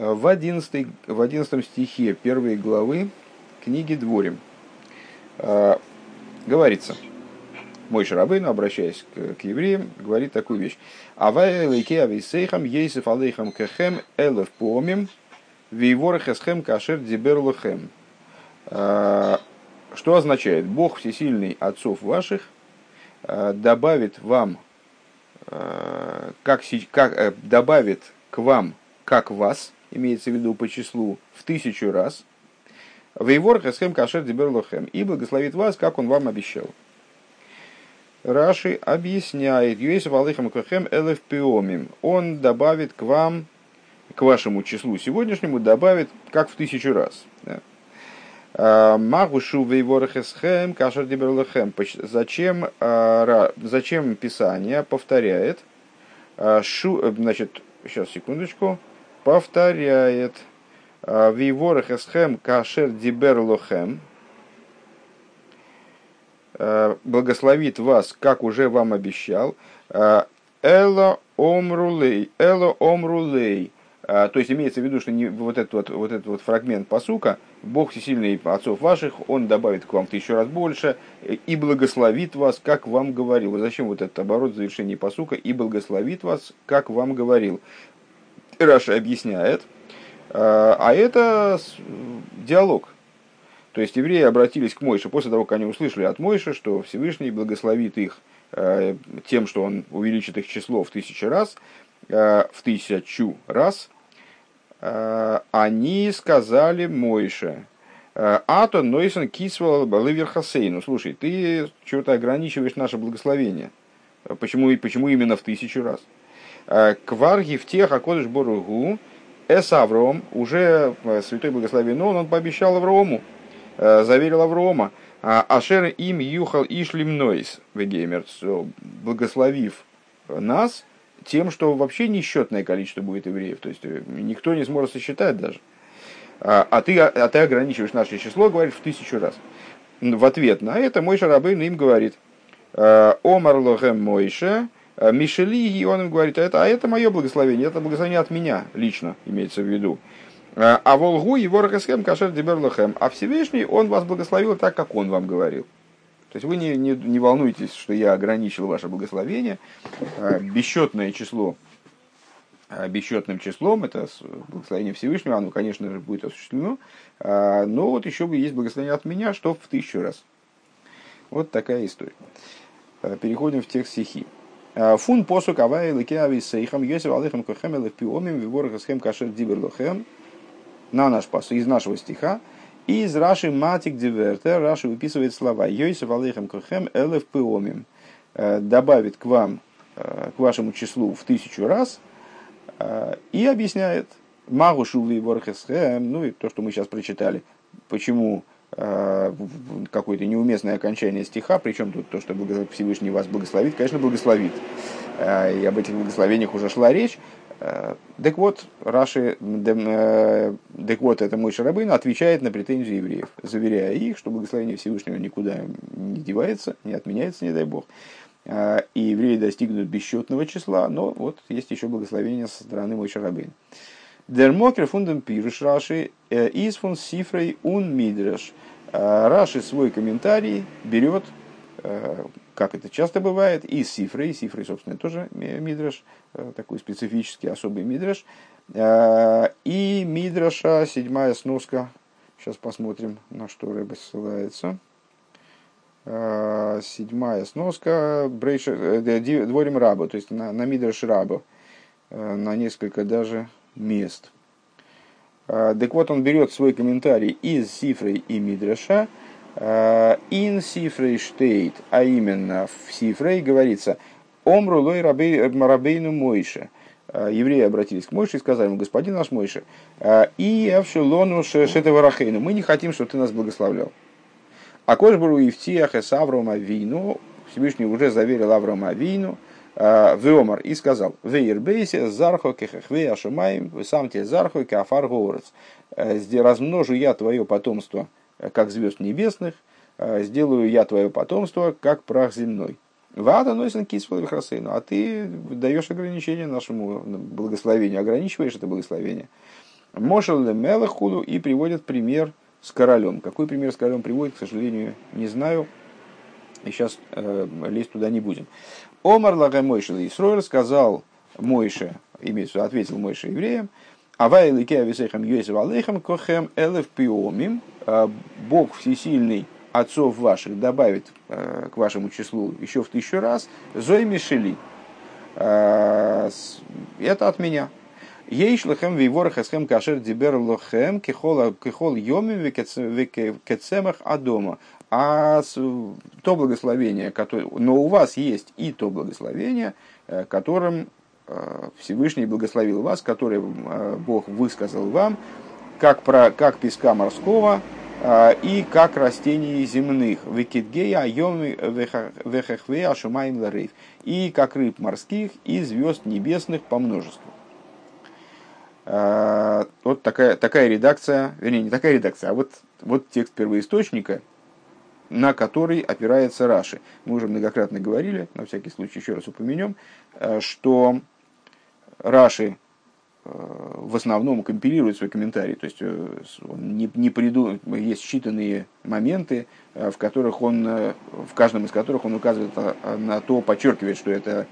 в 11, в 11 стихе первой главы книги Дворим говорится, мой Шарабейн, обращаясь к, к евреям, говорит такую вещь. Авай лейке ависейхам ейсев алейхам кехем элев помим вейворехесхем кашер диберлухем. Что означает? Бог Всесильный отцов ваших добавит вам, как, как, добавит к вам, как вас, имеется в виду по числу, в тысячу раз, Вейвор хесхем кашер диберлохем. И благословит вас, как он вам обещал. Раши объясняет, Юэсов Алыхам Кахем Элеф Пиомим. Он добавит к вам, к вашему числу сегодняшнему, добавит как в тысячу раз. А, Магушу Вейворахесхем Кашер Диберлахем. Зачем, а, зачем Писание повторяет? А, шу, значит, сейчас секундочку. Повторяет – Виворах эсхем кашер диберлохем. Э, благословит вас, как уже вам обещал. Э, Эло омрулей. Эло омрулей. То есть имеется в виду, что не, вот, этот вот, вот этот вот фрагмент посука, Бог всесильный отцов ваших, Он добавит к вам тысячу раз больше и благословит вас, как вам говорил. Зачем вот этот оборот завершения посука? И благословит вас, как вам говорил. Раша объясняет, Э, а это диалог. То есть евреи обратились к Мойше после того, как они услышали от Мойши, что Всевышний благословит их э, тем, что он увеличит их число в тысячу раз, э, в тысячу раз, они сказали Мойше, Ато Нойсон Кисвал Балывер Хасейну, слушай, ты что-то ограничиваешь наше благословение. Почему, почему именно в тысячу раз? Кварги в тех Акодыш Боругу, Эс Авром, уже э, святой благословен он, он пообещал Аврому, э, заверил Аврома, «А, Ашер им юхал ишлим нойс, вегеймерц, благословив нас тем, что вообще несчетное количество будет евреев, то есть э, никто не сможет сосчитать даже. А, а ты, а ты ограничиваешь наше число, говоришь, в тысячу раз. В ответ на это мой шарабын им говорит, Омар лохем Мойше, Э, Мишели, и он им говорит, это, а это мое благословение, это благословение от меня лично, имеется в виду. Э, а Волгу его рахесхем кашер деберлахем. А Всевышний, он вас благословил так, как он вам говорил. То есть вы не, не, не волнуйтесь, что я ограничил ваше благословение. Э, бесчетное число, бесчетным числом, это благословение Всевышнего, оно, конечно же, будет осуществлено. Но вот еще есть благословение от меня, что в тысячу раз. Вот такая история. Переходим в текст стихи. Э, фун посук авай ликеави сейхам йосиф алейхам кохем элев пиомим виворах схем кашер диберлохем на наш посук из нашего стиха. Из Раши Матик Диверта Раши выписывает слова. Йосиф алейхам кохем элев пиомим э, добавит к вам э, к вашему числу в тысячу раз и объясняет. Магу Шуви Ворхесхем, ну и то, что мы сейчас прочитали, почему какое-то неуместное окончание стиха, причем тут то, что Всевышний вас благословит, конечно, благословит. Э, и об этих благословениях уже шла речь. Э, так вот, Раши, так вот, это мой Шарабын отвечает на претензии евреев, заверяя их, что благословение Всевышнего никуда не девается, не отменяется, не дай бог. И евреи достигнут бесчетного числа, но вот есть еще благословение со стороны мой Шарабын. Дермокер фундам пируш Раши из фун сифрей ун мидраш. Раши свой комментарий берет, э, как это часто бывает, из сифры, сифры, собственно, тоже мидраш, э, такой специфический, особый мидраш. Э, и мидраша, седьмая сноска, сейчас посмотрим, на что рыба ссылается. Седьмая сноска, брейша, дворим раба, то есть на, на мидраш раба, на несколько даже мест. А, так вот, он берет свой комментарий из Сифры и Мидраша, ин Сифрей штейт, а именно в Сифрей говорится, Омру лой рабейну Мойше. А, евреи обратились к Мойше и сказали ему, господин наш Мойше, а, и Авшелону Шетеварахейну, мы не хотим, чтобы ты нас благословлял. А Кошбару и в Тиах и Аврома Вину, Всевышний уже заверил Аврома Вину, Веомар и сказал, Вейербейсе, Зархо, Кехехве, Ашамаем, сам тебе Зархо, Кафар Горец. Э, размножу я твое потомство, э, как звезд небесных, сделаю я твое потомство, как прах земной. Вада носен кисвал а ты даешь ограничение нашему благословению, ограничиваешь это благословение. Мошел Мелахуду и приводит пример с королем. Какой пример с королем приводит, к сожалению, не знаю. И сейчас э, лезть туда не будем. Омар Лага Мойшел Исроиль сказал Мойше, имеется ответил Мойше евреям, Авай Ликея Висейхам Йосиф Алейхам Кохем Элев Пиомим, э, Бог Всесильный отцов ваших добавит э, к вашему числу еще в тысячу раз, Зои Мишели. Э, это от меня. Ейш лехем вейворах эсхем кашер дибер лохем кихол йомим векецемах адома. А то благословение, которое, но у вас есть и то благословение, э, которым Всевышний благословил вас, которое Бог высказал вам, как, про, как песка морского, и как растений земных, викитгея, айоми, вехехве, ашумаем ларейв, и как рыб морских и звезд небесных по множеству. Вот такая, такая редакция, вернее, не такая редакция, а вот, вот текст первоисточника, на который опирается Раши. Мы уже многократно говорили, на всякий случай еще раз упомянем, а, что Раши в основном компилирует свой комментарий. То есть э, он не, не приду... есть считанные моменты, э, в которых он, э, в каждом из которых он указывает на то, подчеркивает, что это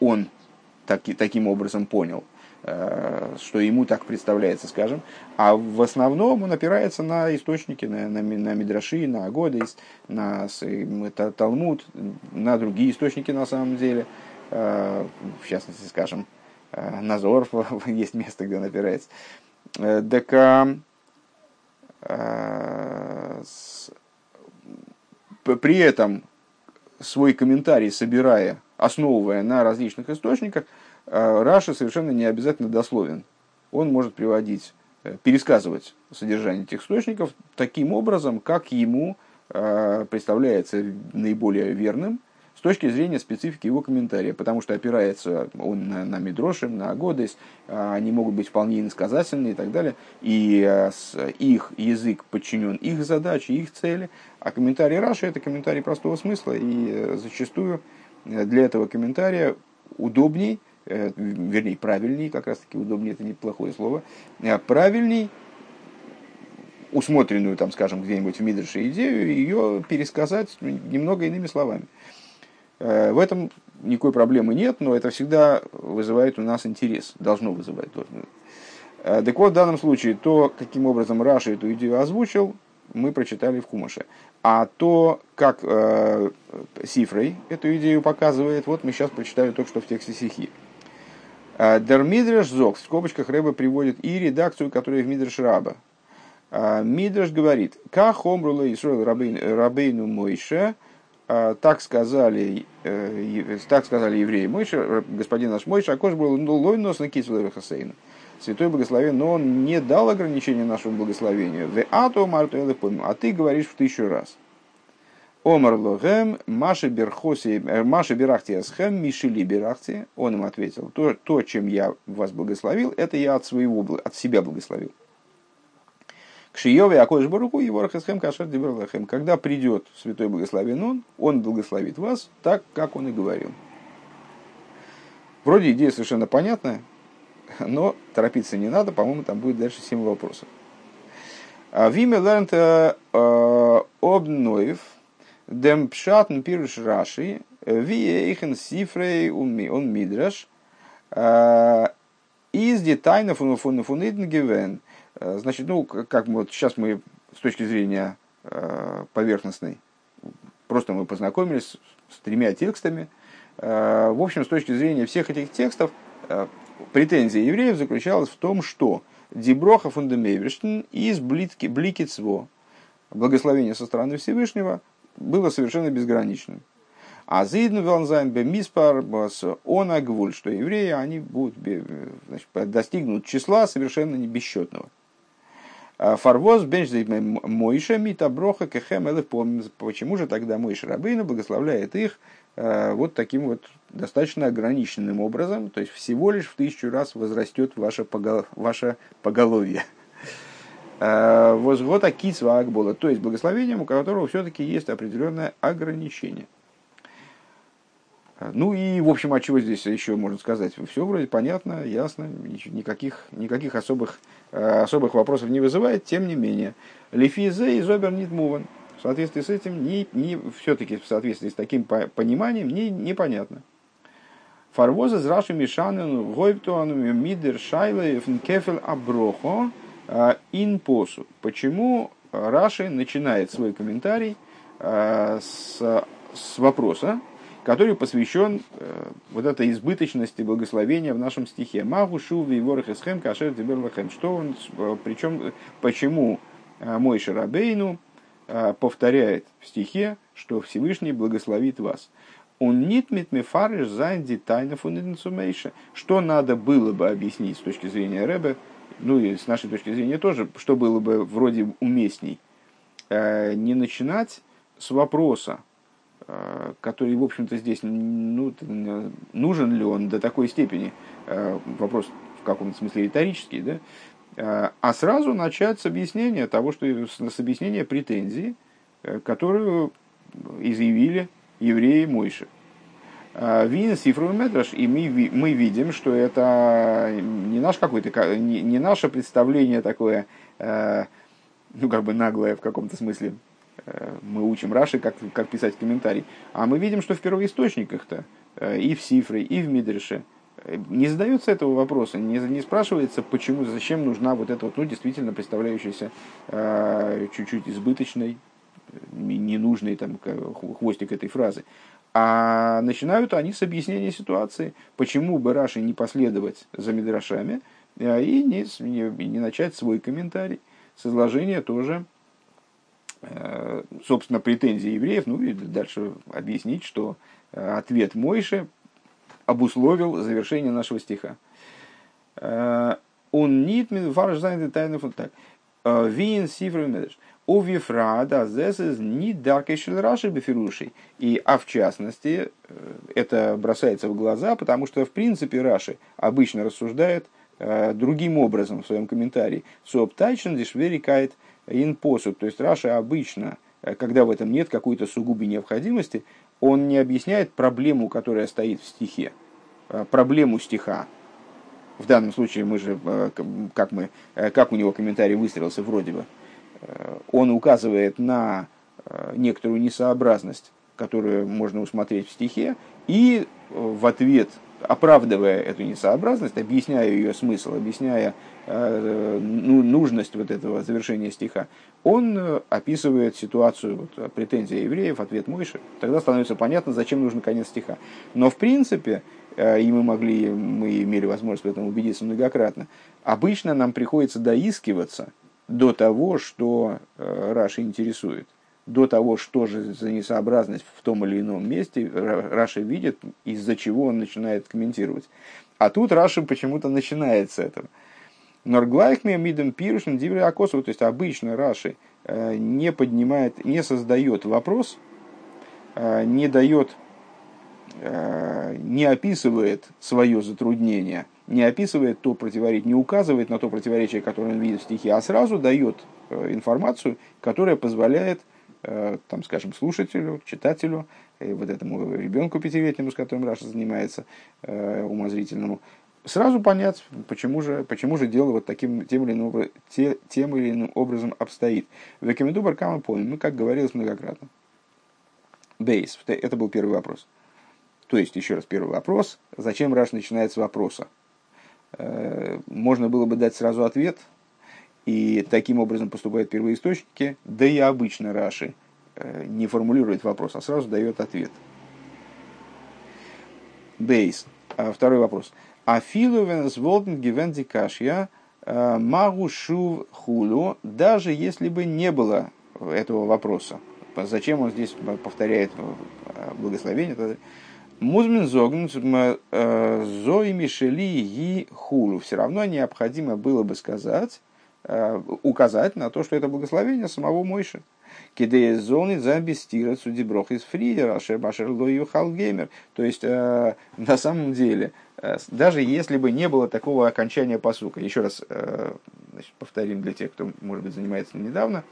он таки, таким образом понял, что ему так представляется, скажем. А в основном он опирается на источники, на, на, на Мидраши, на Агодис, на Талмуд, на другие источники на самом деле. В частности, скажем, Э, Назор, есть место, где он опирается. Э, так э, при этом свой комментарий собирая, основывая на различных источниках, Раша совершенно не обязательно дословен. Он может приводить, пересказывать содержание этих источников таким образом, как ему представляется наиболее верным – точки зрения специфики его комментария, потому что опирается он на, на Мидрошим, на Агодес, а, они могут быть вполне иносказательные и так далее, и а, их язык подчинен их задаче, их цели, а комментарий Раши – это комментарий простого смысла, и э, зачастую э, для этого комментария удобней, э, вернее, правильней, как раз таки удобнее, это неплохое слово, правильней усмотренную, там, скажем, где-нибудь в Мидрше идею, ее пересказать немного иными словами. Э, в этом никакой проблемы нет, но это всегда вызывает у нас интерес, должно вызывать. Э, так вот, в данном случае, то, каким образом Раша эту идею озвучил, мы прочитали в Кумаше. А то, как э, Сифрей эту идею показывает, вот мы сейчас прочитали только что в тексте стихи. Э, Дермидреш Зок, в скобочках Рэба приводит и редакцию, которая в Мидреш Раба. Мидреш говорит, «Как омрула Исруэл рабейну Мойше, а, так сказали, э, так сказали евреи Мойша, э, господин наш Мойша, а кож был лой нос на кисвелер хасейна. Святой благословен, но он не дал ограничения нашему благословению. А ты говоришь в тысячу раз. Омар логем, Маша берхоси, э, Маша берахти асхем, Мишили берахти. Он им ответил, то, то, чем я вас благословил, это я от своего, от себя благословил. К Шиеве Акош Баруку его Рахасхем Кашар Диберлахем. Когда придет Святой Благословен Он, Он благословит вас так, как Он и говорил. Вроде идея совершенно понятная, но торопиться не надо, по-моему, там будет дальше 7 вопросов. Виме лернт э, э, обноев дем пшатн пируш раши ви ихен сифрей он мидраш из детайна фун фун фунидн гивен. Значит, ну, как вот сейчас мы с точки зрения поверхностной, просто мы познакомились с тремя текстами. В общем, с точки зрения всех этих текстов, претензия евреев заключалась в том, что Диброха фундамейверштен из Бликицво, благословение со стороны Всевышнего, было совершенно безграничным. А Зидну Велнзайн Бемиспар он агвуль, что евреи они будут значит, достигнут числа совершенно не бесчетного. А Фарвоз бенждей Мойша митаброха кехем Почему же тогда Мойша Рабейна благословляет их э, вот таким вот достаточно ограниченным образом, то есть всего лишь в тысячу раз возрастет ваше, погол... ваше поголовье. Э, Возгота кисва акбола, то есть благословением, у которого все-таки есть определенное ограничение. Ну и, в общем, а чего здесь еще можно сказать? Все вроде понятно, ясно, никаких, никаких особых, особых вопросов не вызывает, тем не менее. Лифизе и Зобер Нидмуван. В соответствии с этим, не, не, все-таки в соответствии с таким пониманием, не, непонятно. Фарвоза с Раши Мишанен, Гойптуан, Мидер, Шайле, Кефель, Аброхо, Ин Посу. Почему Раши начинает свой комментарий с, с вопроса, который посвящен э, вот этой избыточности благословения в нашем стихе. מהו שוב ויברך אתכם כאשר דיבר לכם. Что он, причем, почему э, Мойша Рабейну э, повторяет в стихе, что Всевышний благословит вас. און ניט מפרש זיין די טענה Что надо было бы объяснить с точки зрения Рэбе, ну и с нашей точки зрения тоже, что было бы вроде уместней. Не начинать с вопроса, Э, который, в общем-то, здесь ну, нужен ли он до такой степени, э, вопрос в каком-то смысле риторический, да? Э, а сразу начать с объяснения того, что с объяснения претензии, которую изъявили евреи Мойши. Вин Сифру Медраш, и мы, мы видим, что это не, наш какой-то, не, не наше представление такое, ну, как бы наглое в каком-то смысле, Э, мы учим Раши, как, как писать комментарий. А мы видим, что в первоисточниках-то, э, и в Сифре, и в Мидреше, э, не задается этого вопроса, не, не спрашивается, почему, зачем нужна вот эта вот, ну, действительно представляющаяся э, чуть-чуть избыточной, ненужный там, хвостик этой фразы. А начинают они с объяснения ситуации, почему бы Раши не последовать за Мидрашами и не, не, не начать свой комментарий с изложения тоже Э, собственно, претензии евреев, ну и дальше объяснить, что э, ответ Мойши обусловил завершение нашего стиха. Э, он нит фарш тайны вот так. Вин сифр медеш. У вифрада зес из нит даркешель раши бефирушей. И, а в частности, это бросается в глаза, потому что, в принципе, Раши обычно рассуждает другим образом в своем комментарии. Суоптайчен дешверикает – инпосуд, то есть Раша обычно, э, когда в этом нет какой-то сугубой необходимости, он не объясняет проблему, которая стоит в стихе, э, проблему стиха. В данном случае мы же, э, как, мы, как у него комментарий выстроился вроде бы, он указывает на некоторую несообразность, которую можно усмотреть в стихе, и в ответ оправдывая эту несообразность, объясняя ее смысл, объясняя э, ну, нужность вот этого завершения стиха, он э, описывает ситуацию вот, претензия евреев, ответ Мойши. Тогда становится понятно, зачем нужен конец стиха. Но в принципе, э, и мы могли, мы имели возможность в этом убедиться многократно, обычно нам приходится доискиваться до того, что Раши интересует до того, что же за несообразность в том или ином месте, Раши видит, из-за чего он начинает комментировать. А тут Раши почему-то начинает с этого. נאר גלייך מיטן פירוש אין דברי הכתוב, то есть обычно Раши э, не поднимает, не создает вопрос, э, не дает, э, не описывает свое затруднение, не описывает то противоречие, не указывает на то противоречие, которое он видит в стихе, а сразу дает информацию, которая позволяет Э, там, скажем, слушателю, читателю, вот этому ребенку пятилетнему, с которым Раша занимается, э, умозрительному, сразу понять, почему же, почему же дело вот таким, тем, или иным, те, тем или иным образом обстоит. В Экамиду Баркама помним, мы, как говорилось многократно. Бейс, это был первый вопрос. То есть, еще раз, первый вопрос, зачем Раш начинает с вопроса? Э, можно было бы дать сразу ответ – и таким образом поступают первоисточники, да и обычно Раши э, не формулирует вопрос, а сразу дает ответ. Бейс. А, второй вопрос. Афилу венсволтен гивенди кашья э, магу шув хулу, даже если бы не было этого вопроса. Зачем он здесь повторяет благословение? Музмин зогн зои мишели и хулу. Все равно необходимо было бы сказать, Э, указать на то, что это благословение самого Мойши. Кидея зоны замбестира судеброх из фриера, шербашер лою халгеймер. То есть, э, на самом деле, э, даже если бы не было такого окончания посука, еще раз значит, повторим для тех, кто, может быть, занимается недавно,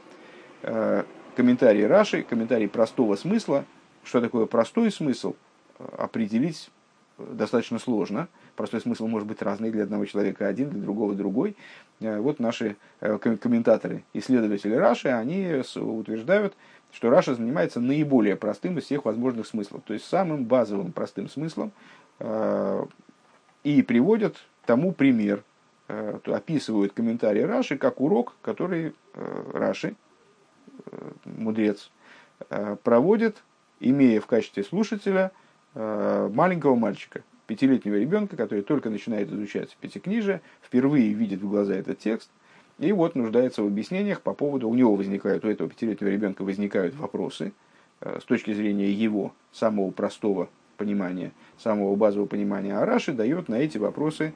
комментарий Раши, комментарий простого смысла, что такое простой смысл, определить достаточно сложно. Простой смысл может быть разный для одного человека один, для другого другой. Вот наши комментаторы, исследователи Раши, они утверждают, что Раша занимается наиболее простым из всех возможных смыслов, то есть самым базовым простым смыслом, и приводят тому пример, описывают комментарии Раши как урок, который Раши, мудрец, проводит, имея в качестве слушателя маленького мальчика, пятилетнего ребенка, который только начинает изучать пятикнижие, впервые видит в глаза этот текст – и вот нуждается в объяснениях по поводу, у него возникают, у этого пятилетнего ребенка возникают вопросы э, с точки зрения его самого простого понимания, самого базового понимания Араши, дает на эти вопросы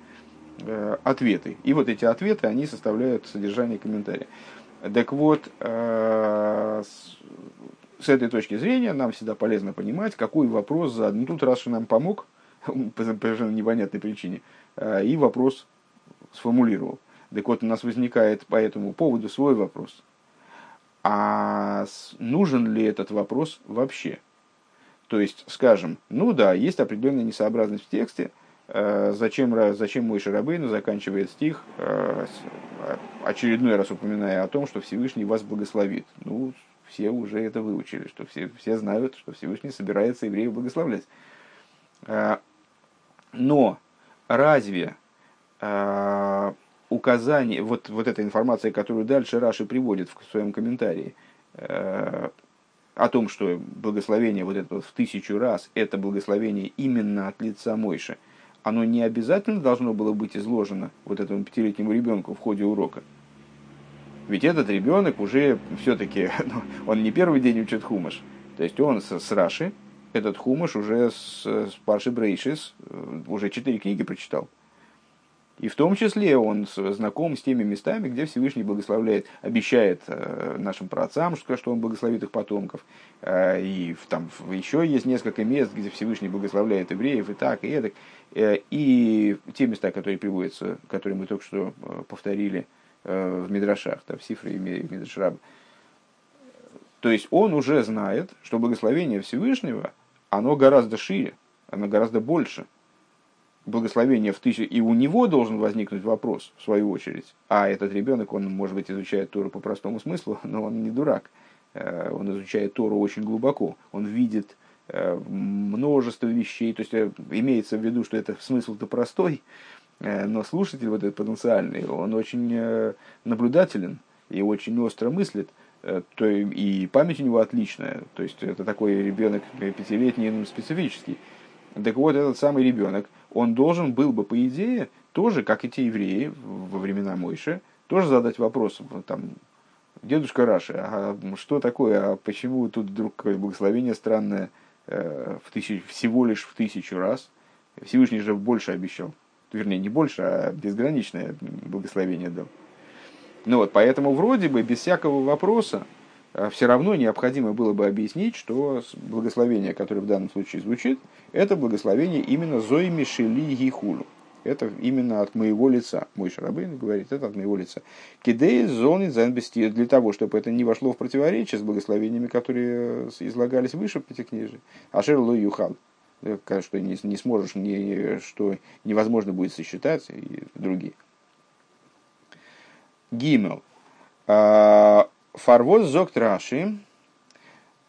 э, ответы. И вот эти ответы, они составляют содержание комментария. Так вот, э, с этой точки зрения нам всегда полезно понимать, какой вопрос задан. Ну, тут Раши нам помог, по совершенно непонятной причине, и вопрос сформулировал. Так вот, у нас возникает по этому поводу свой вопрос. А нужен ли этот вопрос вообще? То есть, скажем, ну да, есть определенная несообразность в тексте, э, зачем, зачем мой Шарабейну заканчивает стих, э, очередной раз упоминая о том, что Всевышний вас благословит. Ну, все уже это выучили, что все, все знают, что Всевышний собирается евреев благословлять. Э, но разве указание, вот, вот эта информация, которую дальше Раши приводит в своем комментарии, э, о том, что благословение вот это вот в тысячу раз, это благословение именно от лица Мойши, оно не обязательно должно было быть изложено вот этому пятилетнему ребенку в ходе урока. Ведь этот ребенок уже все-таки, ну, он не первый день учит хумаш. То есть он с, с Раши, этот хумаш уже с, с Парши Брейшис, э, уже четыре книги прочитал. И в том числе он знаком с теми местами, где Всевышний благословляет, обещает э, нашим праотцам, что он благословит их потомков. Э, и там еще есть несколько мест, где Всевышний благословляет евреев и так, и эдак. И те места, которые приводятся, которые мы только что повторили в Мидрашах, там, в Сифре и Мидрашраб. То есть он уже знает, что благословение Всевышнего, оно гораздо шире, оно гораздо больше – благословение в тысячу, и у него должен возникнуть вопрос, в свою очередь. А этот ребенок, он, может быть, изучает Тору по простому смыслу, но он не дурак. Э, он изучает Тору очень глубоко. Он видит э, множество вещей. То есть э, имеется в виду, что это смысл-то простой, но слушатель вот этот потенциальный, он очень наблюдателен и очень остро мыслит. То и память у него отличная. То есть это такой ребенок пятилетний, ну, специфический. Так вот, этот самый ребенок, он должен был бы, по идее, тоже, как и те евреи во времена Мойши, тоже задать вопрос, там, дедушка Раши, а что такое, а почему тут вдруг какое благословение странное э, в тысяч, всего лишь в тысячу раз? Всевышний же больше обещал. Вернее, не больше, а безграничное благословение дал. Ну вот, поэтому вроде бы без всякого вопроса а все равно необходимо было бы объяснить, что благословение, которое в данном случае звучит, это благословение именно Зои Мишели Гихулу. Это именно от моего лица. Мой Шарабейн говорит, это от моего лица. Кидей зоны занбести для того, чтобы это не вошло в противоречие с благословениями, которые излагались выше в Пятикнижии. Ашер Ло Юхал. Что не, не сможешь, не, что невозможно будет сосчитать, и другие. Гимел. А, Фарвоз зокт Раши,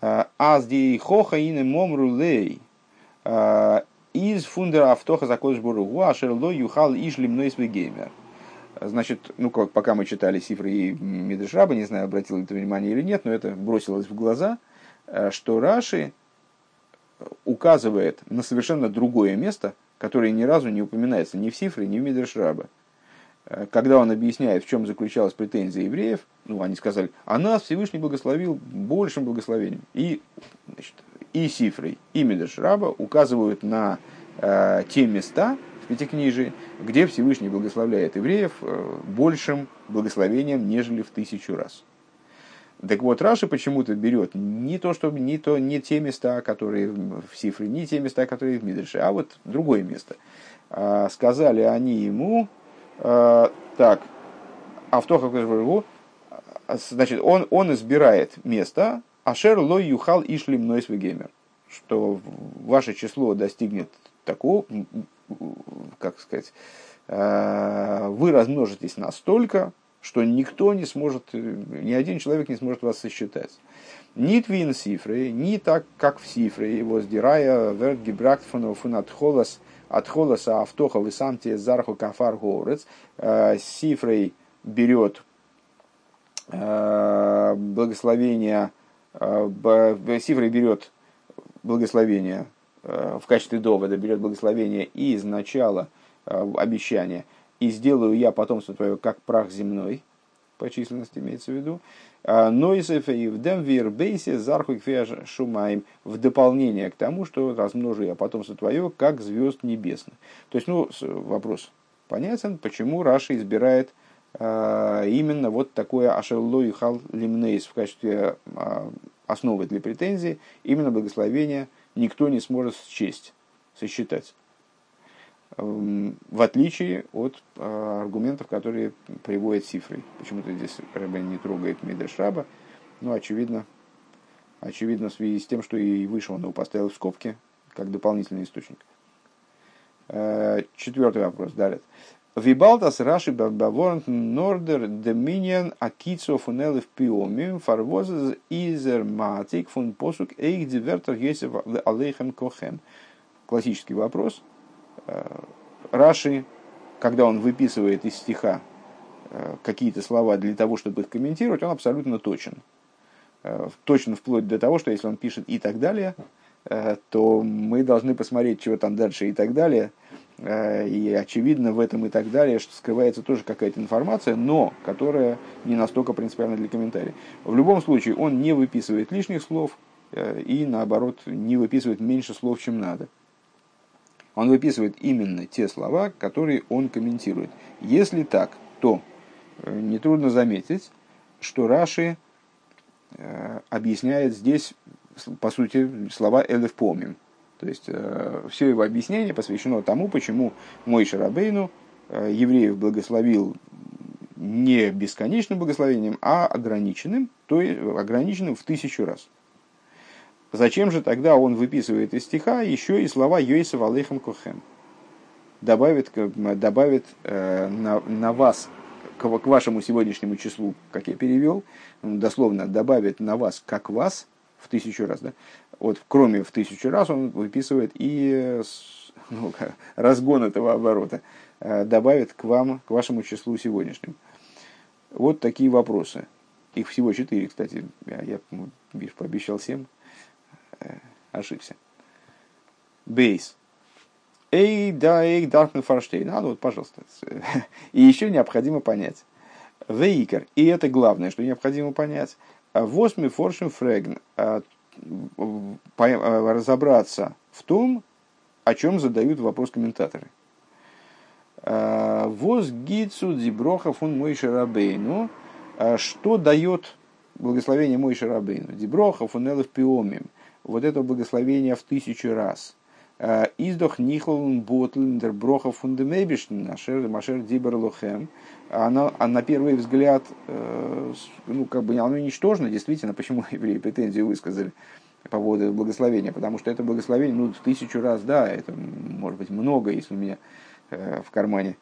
аз ди хоха ине момру лей, из фундера автоха закодыш буругу, а шерло юхал ишлим нойс геймер. Значит, ну, как, пока мы читали Сифры и Мидршраба, не знаю, обратил это внимание или нет, но это бросилось в глаза, что Раши указывает на совершенно другое место, которое ни разу не упоминается ни в Сифре, ни в Мидршраба. Э, когда он объясняет, в чем заключалась претензия евреев, ну, они сказали, а нас Всевышний благословил большим благословением. И, значит, и Сифрой, и Медешраба указывают на э, те места в Пятикнижии, где Всевышний благословляет евреев э, большим благословением, нежели в тысячу раз. Так вот, Раши почему-то берет не то, что не, то, не те места, которые в Сифре, не те места, которые в Мидрше, а вот другое место. А, сказали они ему, Э, так, Автоха Кашбаргу, значит, он, он избирает место, Ашер лой юхал ишлим нойс геймер. что ваше число достигнет такого, как сказать, э, вы размножитесь настолько, что никто не сможет, ни один человек не сможет вас сосчитать. Ни твин сифры, ни так, как в сифры, его сдирая, верт гибракт фун от холос, от холоса автоха вы сам те зарху кафар горец, э, сифрой берет э, благословение, сифрой берет благословение в качестве довода, берет благословение из начала обещания – и сделаю я потомство твое, как прах земной, по численности имеется в виду, а, Нойсеф и в Демвир Бейсе Зарху Шумаем в дополнение к тому, что размножу я потомство твое, как звезд небесных. То есть, ну, вопрос понятен, почему Раша избирает а, именно вот такое Ашерлой Хал Лимнейс в качестве а, основы для претензий, именно благословение никто не сможет счесть, сосчитать. Эм, в отличие от э, аргументов, которые приводят цифрой. Почему-то здесь Рэббен не трогает Мидешраба, но очевидно, очевидно в связи с тем, что и выше он его поставил в скобки, как дополнительный источник. Э, четвертый вопрос, далее. Вибалтас Раши Баворнт Нордер Доминион Акицо Фунелев Пиомим Фарвозес Изер Матик Фун Посук Эйх Дивертер Гесев Алейхем Кохем. Классический вопрос – Раши, когда он выписывает из стиха э, какие-то слова для того, чтобы их комментировать, он абсолютно точен. Э, точно вплоть до того, что если он пишет и так далее, то мы должны посмотреть, чего там дальше и так далее. И очевидно в этом и так далее, что скрывается тоже какая-то информация, но которая не настолько принципиальна для комментариев. В любом случае он не выписывает лишних слов и наоборот не выписывает меньше слов, чем надо он выписывает именно те слова, которые он комментирует. Если так, то э, нетрудно заметить, что Раши э, объясняет здесь, по сути, слова Элев помним. То есть э, все его объяснение посвящено тому, почему мой Шарабейну евреев благословил не бесконечным благословением, а ограниченным, то есть ограниченным в тысячу раз. Зачем же тогда он выписывает из стиха еще и слова Йойса Алейхам Кохем? Добавит, добавит э, на, на вас, к, к вашему сегодняшнему числу, как я перевел, дословно добавит на вас, как вас, в тысячу раз, да? Вот, кроме в тысячу раз, он выписывает и ну, разгон этого оборота, э, добавит к вам, к вашему числу сегодняшнему. Вот такие вопросы. Их всего четыре, кстати. Я, я видишь, пообещал семь. Э, ошибся. Бейс. Эй, да, эй, Даркмен Форштейн. А, ну вот, пожалуйста. И еще необходимо понять. Вейкер. И это главное, что необходимо понять. Восьми форшин фрегн. А, а, разобраться в том, о чем задают вопрос комментаторы. А, Воз гицу диброха фун мой шарабейну. Что дает благословение мой шарабейну? Диброха фун элев пиомим вот это благословение в тысячу раз. Э, Издох нихлн ботлендер броха фундемебишн машер машер дибер лохем. Она, а на первый взгляд, э, ну, как бы оно ничтожно, действительно, почему евреи претензии высказали по поводу благословения, потому что это благословение, ну, в тысячу раз, да, это может быть много, если у меня э, в кармане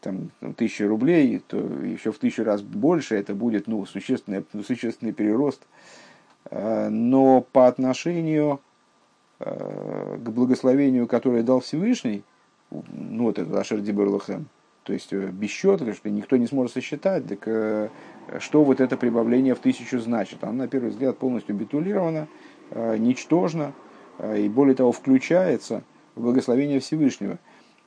там, тысяча рублей, то еще в тысячу раз больше, это будет, ну, существенный, существенный перерост. Э, но по отношению э, к благословению, которое дал Всевышний, ну вот это אשר דיבר לכם, то есть э, без счета, что никто не сможет сосчитать, так что вот это прибавление в тысячу значит? Оно, на первый взгляд, полностью битулировано, ничтожно, и более того, включается в благословение Всевышнего.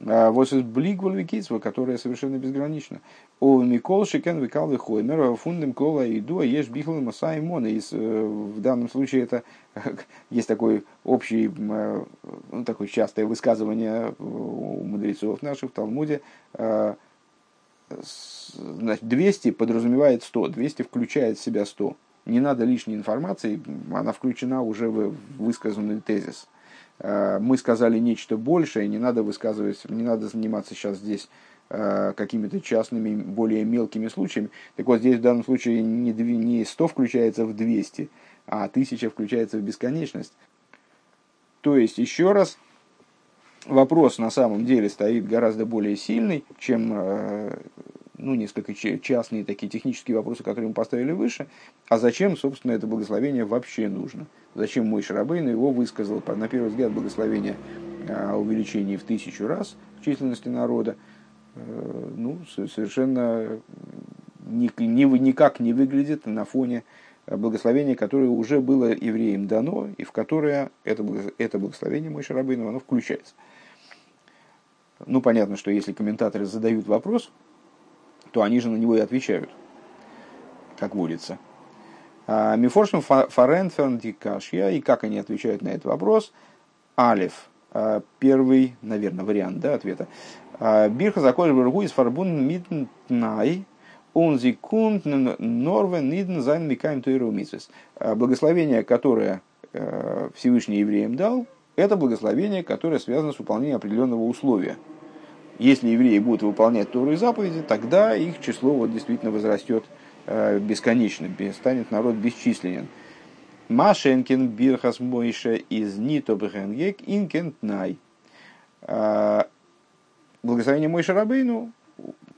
А вот איז בלי גבול וקצבה, которая совершенно безгранична. ומכל שכן וקל וחומר, פון דעם כלל הידוע, יש בכלל מאתיים מנה. И э, в данном случае это есть такой общий, э, ну, такое частое высказывание у мудрецов наших в Талмуде. 200 э, подразумевает 100, 200 включает в себя 100. Не надо лишней информации, она включена уже в высказанный тезис. Э, мы сказали нечто большее, не надо высказывать, не надо заниматься сейчас здесь э, какими-то частными, более мелкими случаями. Так вот, здесь в данном случае не, не 100 включается в 200, а 1000 включается в бесконечность. То есть, еще раз, вопрос на самом деле стоит гораздо более сильный, чем э, ну, несколько частные такие технические вопросы, которые мы поставили выше. А зачем, собственно, это благословение вообще нужно? Зачем мой Шарабейн его высказал, на первый взгляд, благословение о увеличении в тысячу раз численности народа, э, ну, совершенно никак не выглядит на фоне благословения, которое уже было евреям дано, и в которое это, благословение Мой Шарабейну, оно включается. Ну, понятно, что если комментаторы задают вопрос, то они же на него и отвечают, как водится. А, Мифоршим фаренферн дикашья, и как они отвечают на этот вопрос? Алиф, а, первый, наверное, вариант да, ответа. А, ברכת הקדוש ברוך הוא איז פארבונדן מיט תנאי, און זי קומט נאר ווען אידן זיינען מקיים Благословение, которое Всевышний евреям дал, это благословение, которое связано с выполнением определенного условия – если евреи будут выполнять Тору и заповеди, тогда их число вот действительно возрастет э, бесконечно, станет народ бесчисленен. Машенкин бирхас мойша из нито бхенгек инкентнай. Э, благословение Мойша Рабейну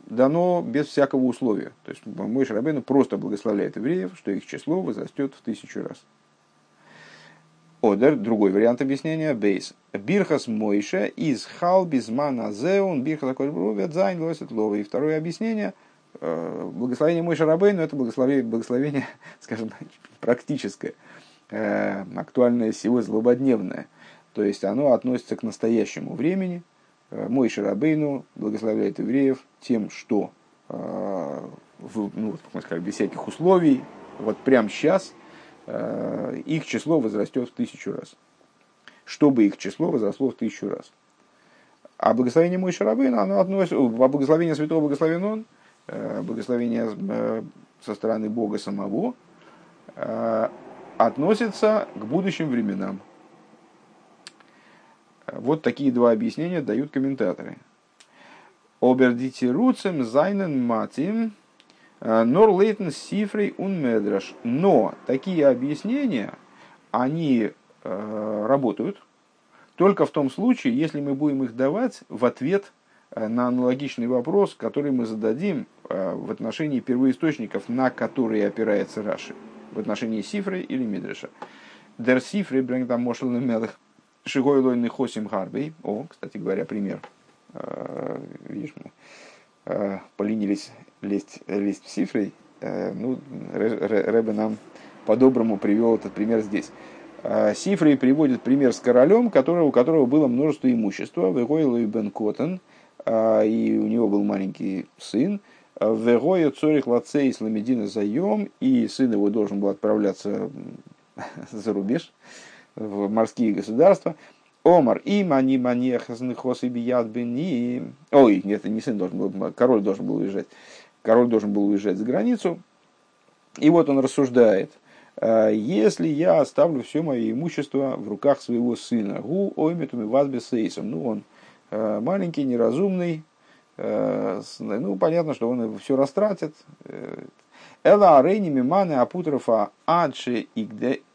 дано без всякого условия. То есть Мойша Рабейну просто благословляет евреев, что их число возрастет в тысячу раз. אדער, другой вариант объяснения, ב'. Бирхас Мойша из халбизмана зеун бирхас акольбрувят зайн лосит лова. И второе объяснение, э, благословение Мойша Рабейну, это благословение, благословение, скажем, практическое, э, актуальное всего злободневное. То есть оно относится к настоящему времени. Э, Мойша Рабейну благословляет евреев тем, что ну, как сказать, без всяких условий, вот прямо сейчас – их число возрастет в тысячу раз. Чтобы их число возросло в тысячу раз. А благословение мой Шарабейна, оно относится, а благословение святого благословен он, э, благословение э, со стороны Бога самого, относится к будущим временам. Вот такие два объяснения дают комментаторы. Обердите руцем зайнен матим Нор лейтен сифрей ун медраш. Но такие объяснения, они э, работают только в том случае, если мы будем их давать в ответ э, на аналогичный вопрос, который мы зададим э, в отношении первоисточников, на которые опирается Раши, в отношении Сифры или Мидраша. Дер Сифры брэнгдам мошел мелых шигой лойный хосим харбей. О, кстати говоря, пример. Видишь, поленились лезть, лезть в цифрой, э, ну, Рэбе нам по-доброму привел этот пример здесь. Э, Сифрой приводит пример с королем, которого, у которого было множество имущества, Вегойл и Бен Коттен, э, и у него был маленький сын, Вегоя Цорих Лацей Исламедина Заем, и сын его должен был отправляться за рубеж, в морские государства. Омар и мани манехазны хосы бият бени. Ой, нет, не сын должен был, король должен был уезжать король должен был уезжать за границу. И вот он рассуждает, «А если я оставлю все мое имущество в руках своего сына, гу ойметуми вазбесейсом, ну он э, маленький, неразумный, э, ну понятно, что он все растратит. Э, Эла арейни миманы апутрофа адши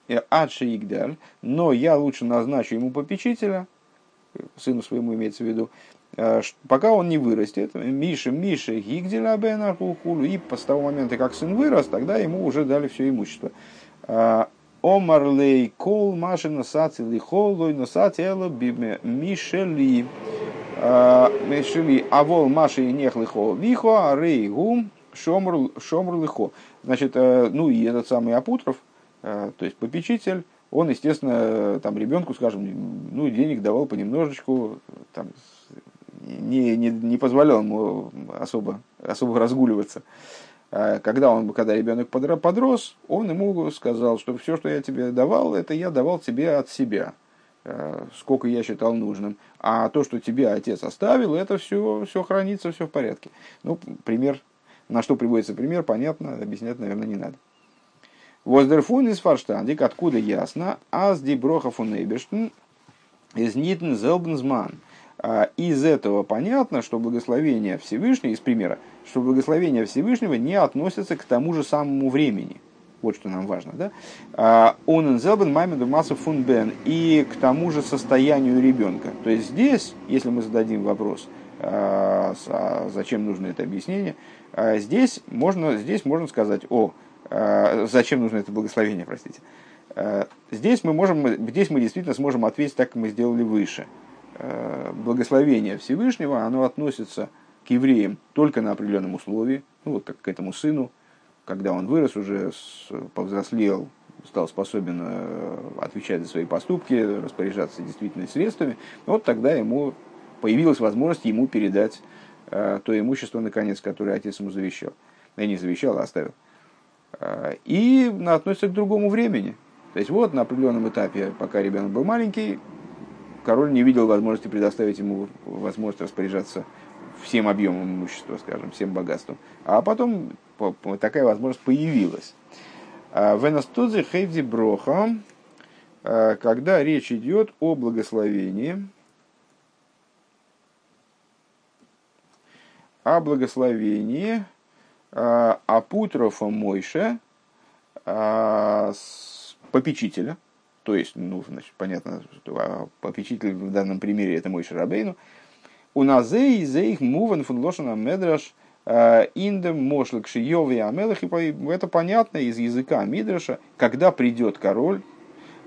игдаль, но я лучше назначу ему попечителя, сыну своему имеется в виду, Э, пока он не вырастет, Миша, Миша, Гигделя Бена Хулхулу, и с того момента, как сын вырос, тогда ему уже дали все имущество. Э, Омарлей кол маши носати лихол лой носати эло биме мишели. Э, мишели авол маши нех лихо вихо арей гум шомр лихо. Значит, ну и этот самый Апутров, то есть попечитель, он, естественно, там ребенку, скажем, ну, денег давал понемножечку, там, не, не, не позволял ему особо, особо разгуливаться. А когда, он, когда ребенок подрос, он ему сказал, что все, что я тебе давал, это я давал тебе от себя, а, сколько я считал нужным. А то, что тебе отец оставил, это все, все хранится, все в порядке. Ну, пример, на что приводится пример, понятно, объяснять, наверное, не надо. Воздерфун из фарштандик, откуда ясно, аз ди броха фун из нитн зелбнзман – а, из этого понятно, что благословение Всевышнего, из примера, что благословение Всевышнего не относится к тому же самому времени. Вот что нам важно. Да? Он инзелбен маймеду массу фун бен. И к тому же состоянию ребенка. То есть здесь, если мы зададим вопрос, а, а зачем нужно это объяснение, здесь можно, здесь можно сказать, о, зачем нужно это благословение, простите. Здесь мы, можем, здесь мы действительно сможем ответить так, как мы сделали выше. Благословение Всевышнего, оно относится к евреям только на определенном условии, ну вот как к этому сыну, когда он вырос уже, повзрослел, стал способен э, отвечать за свои поступки, распоряжаться действительно средствами, вот тогда ему появилась возможность ему передать э, то имущество, наконец, которое отец ему завещал. Я не завещал, а оставил. Э, и относится к другому времени. То есть вот на определенном этапе, пока ребенок был маленький, король не видел возможности предоставить ему возможность распоряжаться всем объемом имущества, скажем, всем богатством. А потом такая возможность появилась. А, Венастудзе хейвди броха, а, когда речь идет о благословении, о благословении Апутрофа Мойше, попечителя, то есть, ну, значит, понятно, что попечитель в данном примере это Мойше Рабейну, у нас их муван фун лошана медраш – Э, Индем, Мошлик, Шиёв Амелах. Это понятно из языка Мидраша, когда придет король,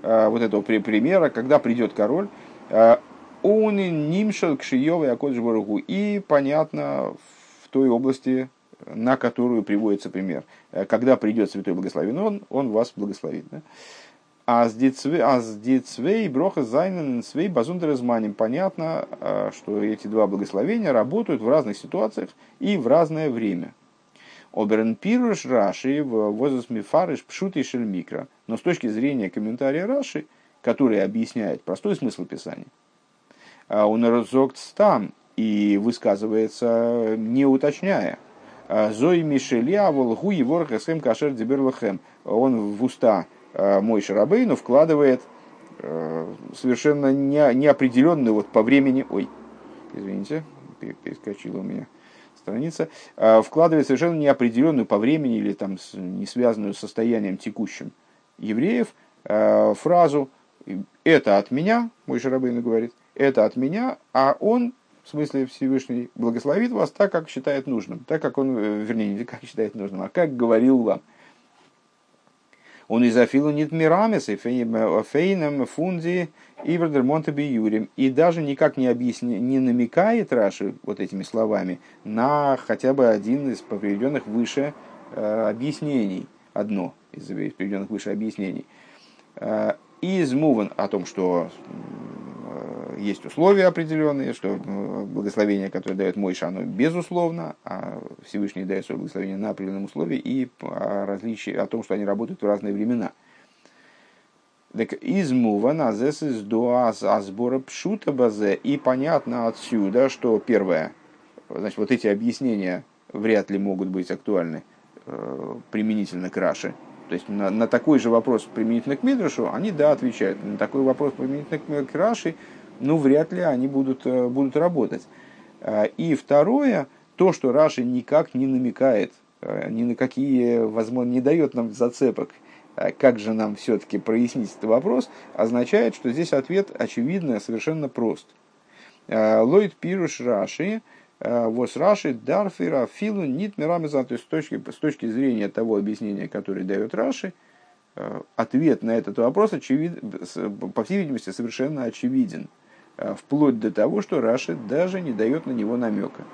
э, вот этого примера, когда придет король, э, он нимшел к Шиёв и И понятно в той области, на которую приводится пример. Когда придет Святой Благословен, он, он вас благословит. Да? А с дицвей броха зайнен свей базундерезманим. Понятно, а, что эти два благословения работают в разных ситуациях и в разное время. Оберн пируш Раши в возраст мифарыш пшут и шельмикро. Но с точки зрения комментария Раши, который объясняет простой смысл Писания, а, он разогт там и высказывается не уточняя. А, Зой Мишеля волгу его кашер деберлахем. Он в уста Э, мой Шарабейну вкладывает э, совершенно не, неопределенную вот по времени, ой, извините, перескочила у меня страница, вкладывает совершенно неопределенную по времени или там не связанную с состоянием текущим евреев фразу «это от меня», мой Шарабейну говорит, «это от меня», а он в смысле Всевышний благословит вас так, как считает нужным, так как он, вернее, не как считает нужным, а как говорил вам. Он из Афилу нет мирамес, и фейном фунди и Монтеби Юрим. И даже никак не, объясни, не намекает Раши вот этими словами на хотя бы один из приведенных выше э, объяснений. Одно из приведенных выше объяснений. Э, из Муван о том, что есть условия определенные, что благословение, которое дает Мойша, оно безусловно, а Всевышний дает свое благословение на определенном условии и о различии, о том, что они работают в разные времена. Так из мува назес из дуаз азбора пшута базе. И понятно отсюда, что первое, значит, вот эти объяснения вряд ли могут быть актуальны э, применительно к Раше. То есть на, на такой же вопрос применительно к Мидрашу, они да отвечают. На такой вопрос применительно к Раши, ну, вряд ли они будут, э, будут работать. А, и второе, то, что Раши никак не намекает, э, ни на какие, возможно, не дает нам зацепок, как же нам все-таки прояснить этот вопрос, означает, что здесь ответ очевидно совершенно прост. Лойд пируш Раши, Вос Раши, Дарфира, Филу, Нит Мирамеза, то есть с точки, с точки зрения того объяснения, которое дает Раши, ответ на этот вопрос, очевид, по всей видимости, совершенно очевиден. Э, вплоть до того, что Раши даже не дает на него намека.